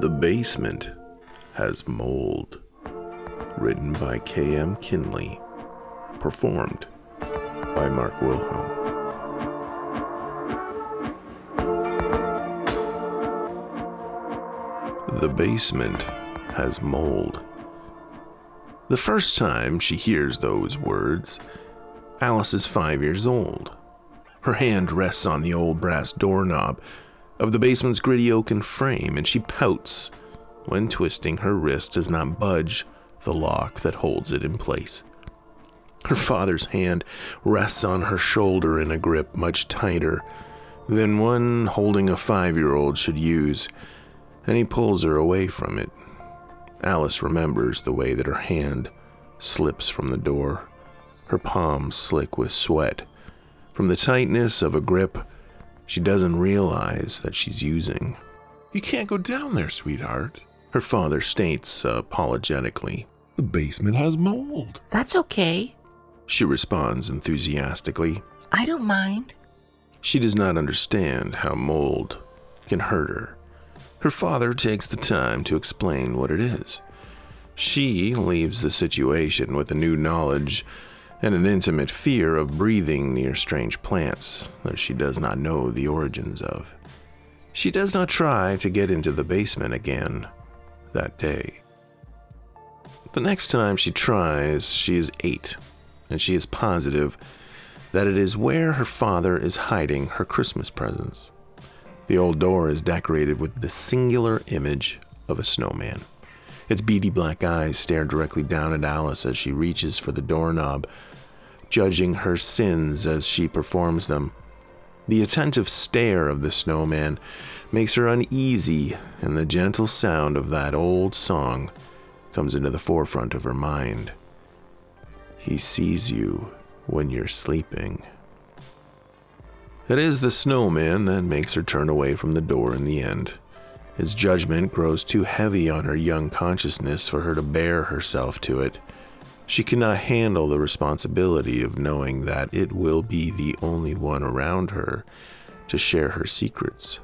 The Basement Has Mold. Written by K.M. Kinley. Performed by Mark Wilhelm. The basement has mold. The first time she hears those words, Alice is five years old. Her hand rests on the old brass doorknob of the basement's gritty oaken frame, and she pouts when twisting her wrist does not budge the lock that holds it in place. Her father's hand rests on her shoulder in a grip much tighter than one holding a five year old should use, and he pulls her away from it. Alice remembers the way that her hand slips from the door, her palms slick with sweat. From the tightness of a grip she doesn't realize that she's using. You can't go down there, sweetheart. Her father states uh, apologetically. The basement has mold. That's okay. She responds enthusiastically. I don't mind. She does not understand how mold can hurt her. Her father takes the time to explain what it is. She leaves the situation with a new knowledge and an intimate fear of breathing near strange plants that she does not know the origins of. She does not try to get into the basement again that day. The next time she tries, she is eight, and she is positive that it is where her father is hiding her Christmas presents. The old door is decorated with the singular image of a snowman. Its beady black eyes stare directly down at Alice as she reaches for the doorknob, judging her sins as she performs them. The attentive stare of the snowman makes her uneasy, and the gentle sound of that old song comes into the forefront of her mind. He sees you when you're sleeping. It is the snowman that makes her turn away from the door in the end. His judgment grows too heavy on her young consciousness for her to bear herself to it. She cannot handle the responsibility of knowing that it will be the only one around her to share her secrets.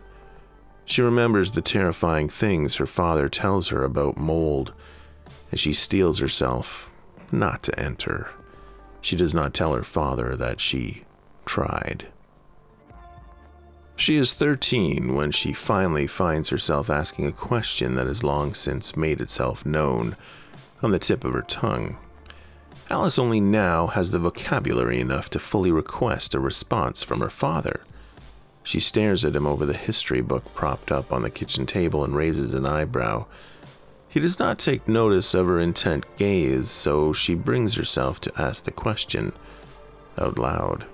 She remembers the terrifying things her father tells her about mold, and she steels herself not to enter. She does not tell her father that she tried. She is 13 when she finally finds herself asking a question that has long since made itself known on the tip of her tongue. Alice only now has the vocabulary enough to fully request a response from her father. She stares at him over the history book propped up on the kitchen table and raises an eyebrow. He does not take notice of her intent gaze, so she brings herself to ask the question out loud.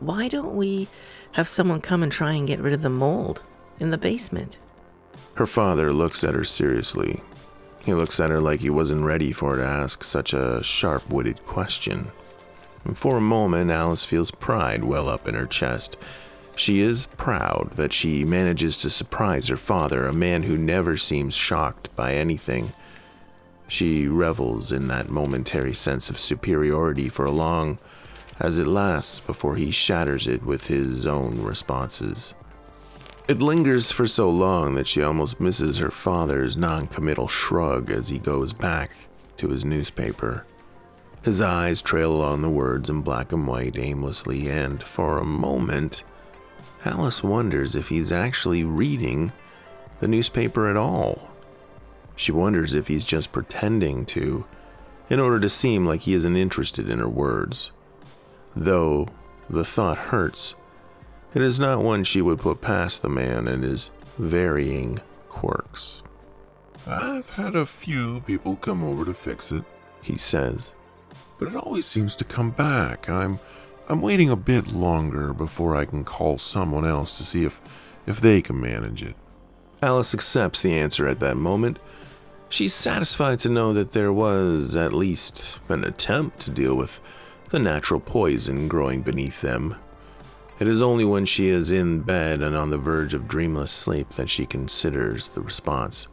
Why don't we have someone come and try and get rid of the mold in the basement? Her father looks at her seriously. He looks at her like he wasn't ready for her to ask such a sharp witted question. And for a moment, Alice feels pride well up in her chest. She is proud that she manages to surprise her father, a man who never seems shocked by anything. She revels in that momentary sense of superiority for a long as it lasts before he shatters it with his own responses. It lingers for so long that she almost misses her father's non-committal shrug as he goes back to his newspaper. His eyes trail along the words in black and white aimlessly, and for a moment, Alice wonders if he's actually reading the newspaper at all. She wonders if he's just pretending to, in order to seem like he isn't interested in her words. Though the thought hurts, it is not one she would put past the man and his varying quirks. I've had a few people come over to fix it, He says, but it always seems to come back. I'm I'm waiting a bit longer before I can call someone else to see if if they can manage it. Alice accepts the answer at that moment. She's satisfied to know that there was at least an attempt to deal with the natural poison growing beneath them. It is only when she is in bed and on the verge of dreamless sleep that she considers the response.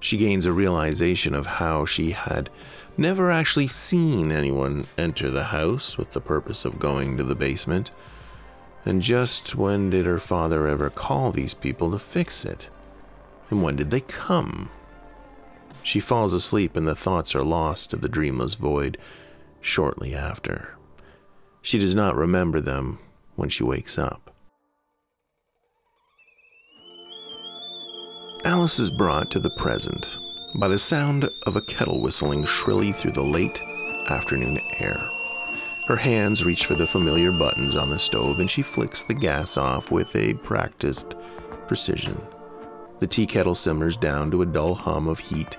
She gains a realization of how she had never actually seen anyone enter the house with the purpose of going to the basement. And just when did her father ever call these people to fix it? And when did they come? She falls asleep and the thoughts are lost to the dreamless void shortly after. She does not remember them when she wakes up. Alice is brought to the present by the sound of a kettle whistling shrilly through the late afternoon air. Her hands reach for the familiar buttons on the stove and she flicks the gas off with a practiced precision. The tea kettle simmers down to a dull hum of heat,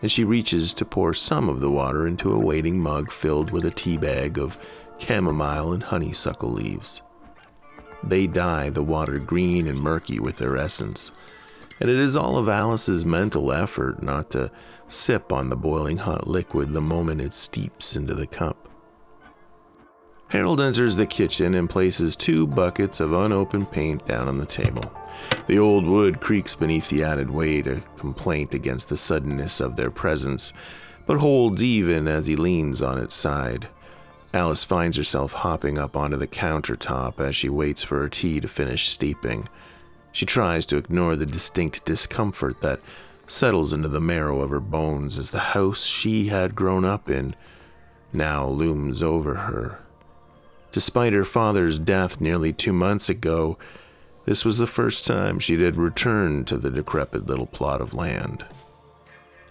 and she reaches to pour some of the water into a waiting mug filled with a tea bag of chamomile and honeysuckle leaves. They dye the water green and murky with their essence, and it is all of Alice's mental effort not to sip on the boiling hot liquid the moment it steeps into the cup. Harold enters the kitchen and places two buckets of unopened paint down on the table. The old wood creaks beneath the added weight, a complaint against the suddenness of their presence, but holds even as he leans on its side. Alice finds herself hopping up onto the countertop as she waits for her tea to finish steeping. She tries to ignore the distinct discomfort that settles into the marrow of her bones as the house she had grown up in now looms over her. Despite her father's death nearly two months ago, this was the first time she had returned to the decrepit little plot of land.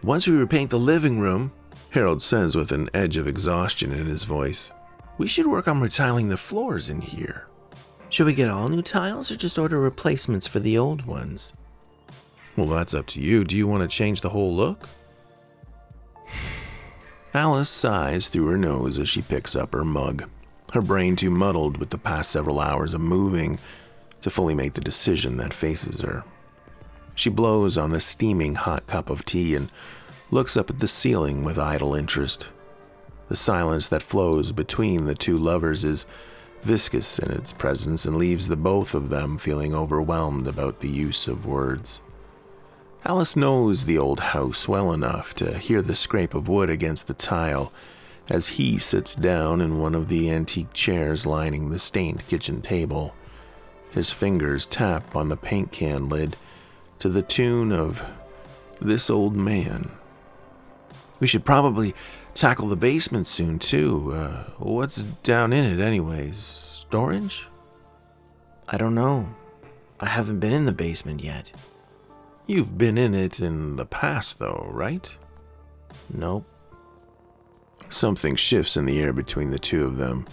Once we repaint the living room, Harold says with an edge of exhaustion in his voice, we should work on retiling the floors in here. Should we get all new tiles or just order replacements for the old ones? Well, that's up to you. Do you want to change the whole look? Alice sighs through her nose as she picks up her mug her brain too muddled with the past several hours of moving to fully make the decision that faces her. She blows on the steaming hot cup of tea and looks up at the ceiling with idle interest. The silence that flows between the two lovers is viscous in its presence and leaves the both of them feeling overwhelmed about the use of words. Alice knows the old house well enough to hear the scrape of wood against the tile as he sits down in one of the antique chairs lining the stained kitchen table. His fingers tap on the paint can lid to the tune of This Old Man. We should probably tackle the basement soon, too. Uh, what's down in it, anyways? Storage? I don't know. I haven't been in the basement yet. You've been in it in the past, though, right? Nope. Something shifts in the air between the two of them.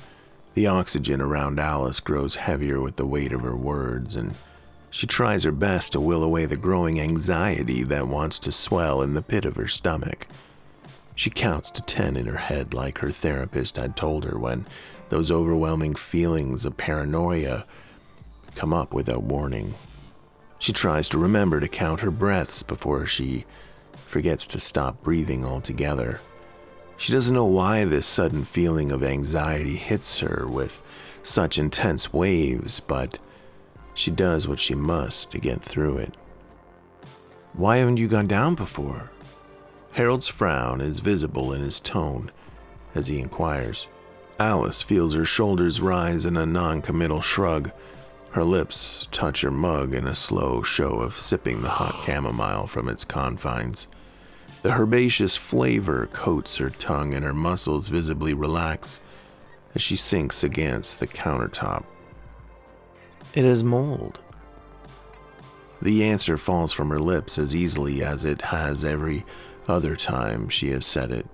The oxygen around Alice grows heavier with the weight of her words, and she tries her best to will away the growing anxiety that wants to swell in the pit of her stomach. She counts to ten in her head, like her therapist had told her when those overwhelming feelings of paranoia come up without warning. She tries to remember to count her breaths before she forgets to stop breathing altogether. She doesn't know why this sudden feeling of anxiety hits her with such intense waves, but she does what she must to get through it. Why haven't you gone down before? Harold's frown is visible in his tone as he inquires. Alice feels her shoulders rise in a non committal shrug. Her lips touch her mug in a slow show of sipping the hot chamomile from its confines. The herbaceous flavor coats her tongue and her muscles visibly relax as she sinks against the countertop. It is mold. The answer falls from her lips as easily as it has every other time she has said it.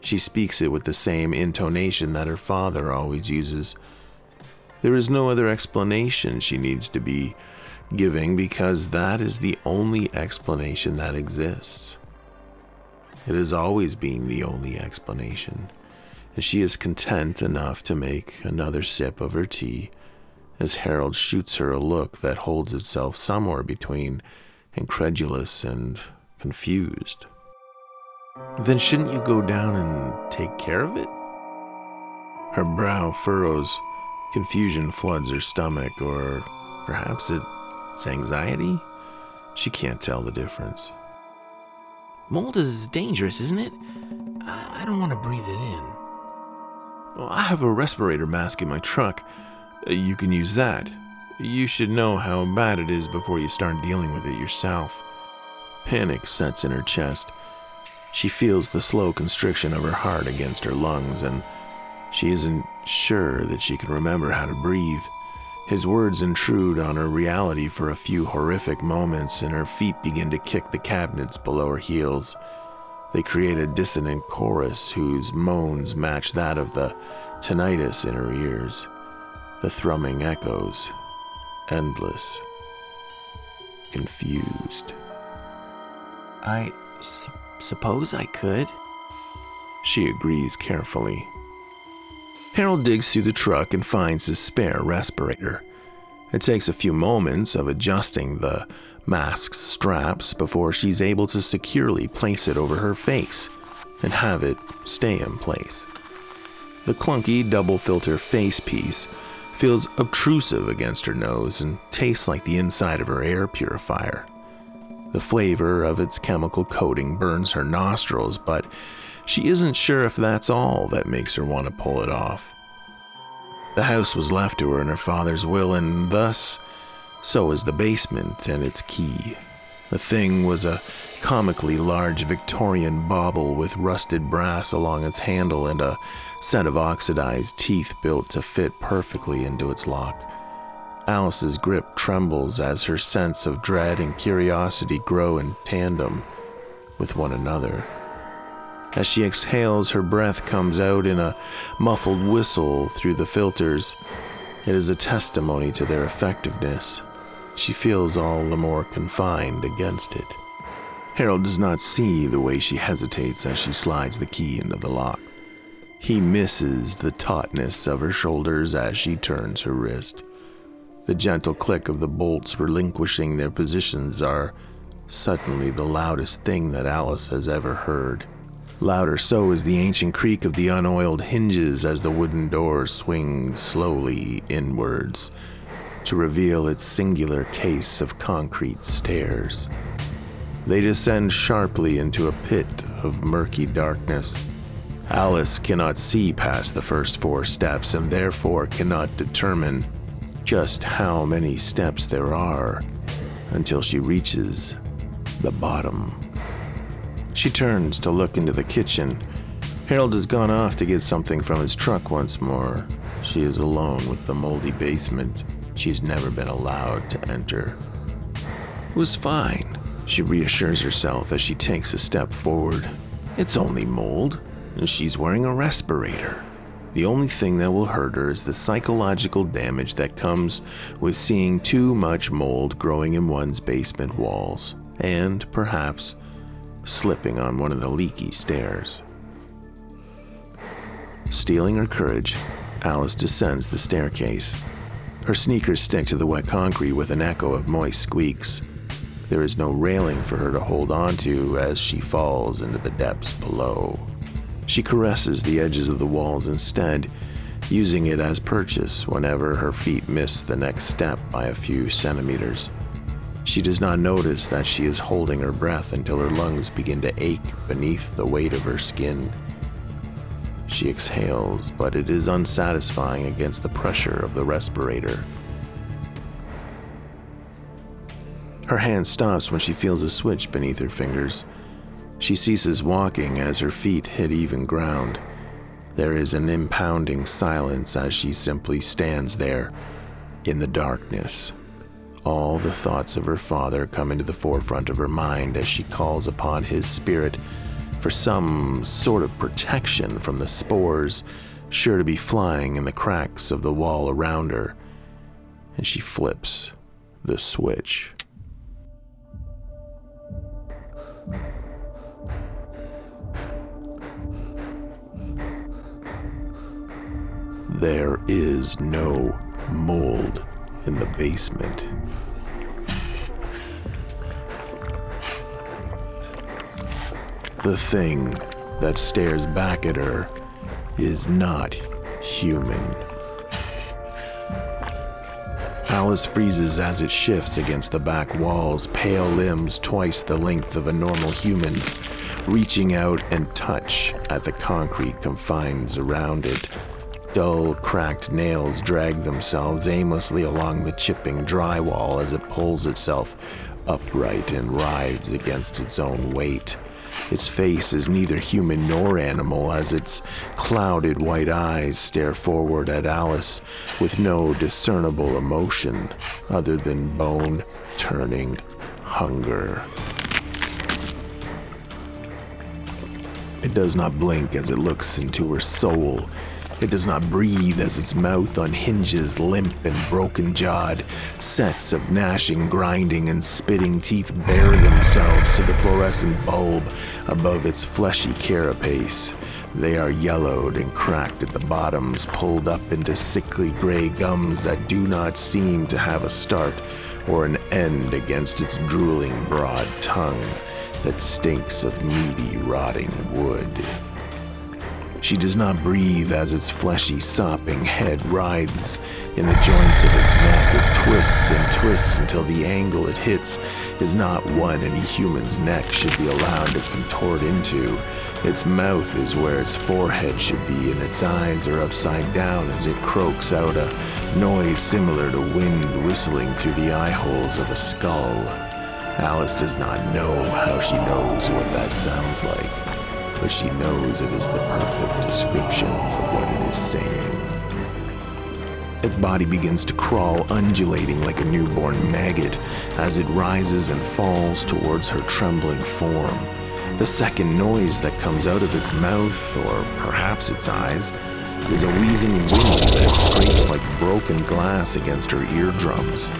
She speaks it with the same intonation that her father always uses. There is no other explanation she needs to be giving because that is the only explanation that exists. It has always been the only explanation, and she is content enough to make another sip of her tea as Harold shoots her a look that holds itself somewhere between incredulous and confused. Then shouldn't you go down and take care of it? Her brow furrows, confusion floods her stomach, or perhaps it's anxiety? She can't tell the difference. Mold is dangerous, isn't it? I, don't want to breathe it in. Well, I have a respirator mask in my truck. Uh, you can use that. You should know how bad it is before you start dealing with it yourself. Panic sets in her chest. She feels the slow constriction of her heart against her lungs, and she isn't sure that she can remember how to breathe. His words intrude on her reality for a few horrific moments, and her feet begin to kick the cabinets below her heels. They create a dissonant chorus whose moans match that of the tinnitus in her ears. The thrumming echoes, endless, confused. I su- suppose I could. She agrees carefully. Harold digs through the truck and finds his spare respirator. It takes a few moments of adjusting the mask's straps before she's able to securely place it over her face and have it stay in place. The clunky double filter face piece feels obtrusive against her nose and tastes like the inside of her air purifier. The flavor of its chemical coating burns her nostrils, but she isn't sure if that's all that makes her want to pull it off. The house was left to her in her father's will, and thus, so is the basement and its key. The thing was a comically large Victorian bauble with rusted brass along its handle and a set of oxidized teeth built to fit perfectly into its lock. Alice's grip trembles as her sense of dread and curiosity grow in tandem with one another. As she exhales, her breath comes out in a muffled whistle through the filters. It is a testimony to their effectiveness. She feels all the more confined against it. Harold does not see the way she hesitates as she slides the key into the lock. He misses the tautness of her shoulders as she turns her wrist. The gentle click of the bolts relinquishing their positions are suddenly the loudest thing that Alice has ever heard. Louder so is the ancient creak of the unoiled hinges as the wooden door swings slowly inwards to reveal its singular case of concrete stairs. They descend sharply into a pit of murky darkness. Alice cannot see past the first four steps and therefore cannot determine just how many steps there are until she reaches the bottom. She turns to look into the kitchen. Harold has gone off to get something from his truck once more. She is alone with the moldy basement she's never been allowed to enter. It was fine, she reassures herself as she takes a step forward. It's only mold, and she's wearing a respirator. The only thing that will hurt her is the psychological damage that comes with seeing too much mold growing in one's basement walls, and perhaps slipping on one of the leaky stairs. Steeling her courage, Alice descends the staircase. Her sneakers stick to the wet concrete with an echo of moist squeaks. There is no railing for her to hold onto as she falls into the depths below. She caresses the edges of the walls instead, using it as purchase whenever her feet miss the next step by a few centimeters. She does not notice that she is holding her breath until her lungs begin to ache beneath the weight of her skin. She exhales, but it is unsatisfying against the pressure of the respirator. Her hand stops when she feels a switch beneath her fingers. She ceases walking as her feet hit even ground. There is an impounding silence as she simply stands there in the darkness. All the thoughts of her father come into the forefront of her mind as she calls upon his spirit for some sort of protection from the spores sure to be flying in the cracks of the wall around her. And she flips the switch. There is no mold in the basement. The thing that stares back at her is not human. Alice freezes as it shifts against the back walls, pale limbs twice the length of a normal human's, reaching out and touch at the concrete confines around it. Dull, cracked nails drag themselves aimlessly along the chipping drywall as it pulls itself upright and writhes against its own weight. Its face is neither human nor animal as its clouded white eyes stare forward at Alice with no discernible emotion other than bone turning hunger. It does not blink as it looks into her soul it does not breathe as its mouth unhinges, limp and broken jawed. Sets of gnashing, grinding, and spitting teeth bare themselves to the fluorescent bulb above its fleshy carapace. They are yellowed and cracked at the bottoms, pulled up into sickly gray gums that do not seem to have a start or an end against its drooling broad tongue that stinks of meaty, rotting wood. She does not breathe as its fleshy, sopping head writhes in the joints of its neck. It twists and twists until the angle it hits is not one any human's neck should be allowed to contort into. Its mouth is where its forehead should be, and its eyes are upside down as it croaks out a noise similar to wind whistling through the eye holes of a skull. Alice does not know how she knows what that sounds like but she knows it is the perfect description for what it is saying. Its body begins to crawl, undulating like a newborn maggot as it rises and falls towards her trembling form. The second noise that comes out of its mouth, or perhaps its eyes, is a wheezing wind that scrapes like broken glass against her eardrums.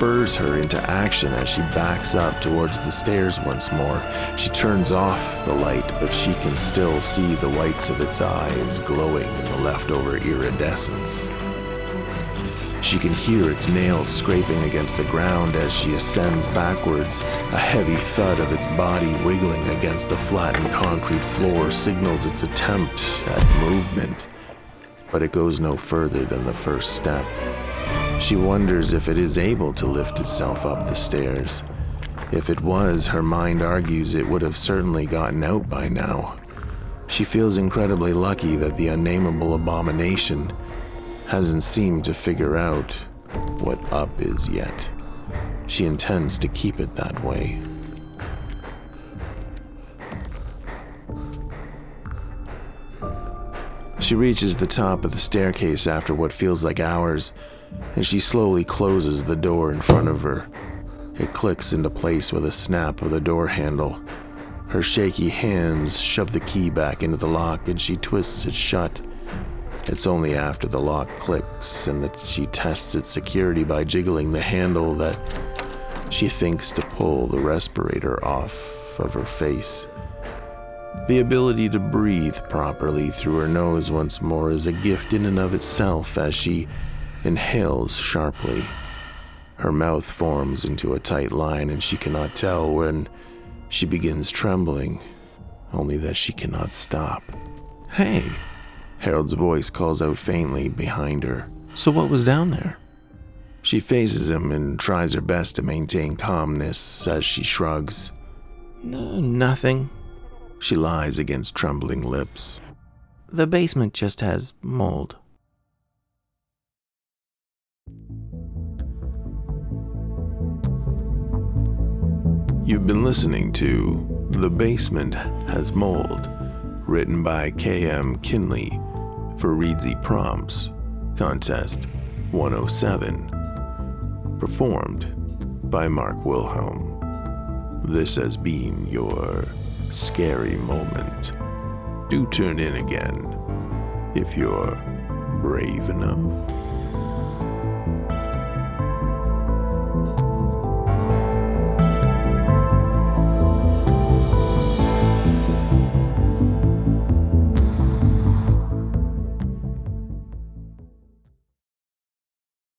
Spurs her into action as she backs up towards the stairs once more. She turns off the light, but she can still see the whites of its eyes glowing in the leftover iridescence. She can hear its nails scraping against the ground as she ascends backwards. A heavy thud of its body wiggling against the flattened concrete floor signals its attempt at movement, but it goes no further than the first step. She wonders if it is able to lift itself up the stairs. If it was, her mind argues it would have certainly gotten out by now. She feels incredibly lucky that the unnameable abomination hasn't seemed to figure out what up is yet. She intends to keep it that way. She reaches the top of the staircase after what feels like hours and she slowly closes the door in front of her. It clicks into place with a snap of the door handle. Her shaky hands shove the key back into the lock and she twists it shut. It's only after the lock clicks and that she tests its security by jiggling the handle that she thinks to pull the respirator off of her face. The ability to breathe properly through her nose once more is a gift in and of itself as she inhales sharply. Her mouth forms into a tight line, and she cannot tell when she begins trembling, only that she cannot stop. Hey! Harold's voice calls out faintly behind her. So, what was down there? She faces him and tries her best to maintain calmness as she shrugs. No, nothing. She lies against trembling lips. The basement just has mold. You've been listening to The Basement Has Mold, written by K.M. Kinley for Reedsy Prompts, Contest 107, performed by Mark Wilhelm. This has been your scary moment. Do tune in again if you're brave enough.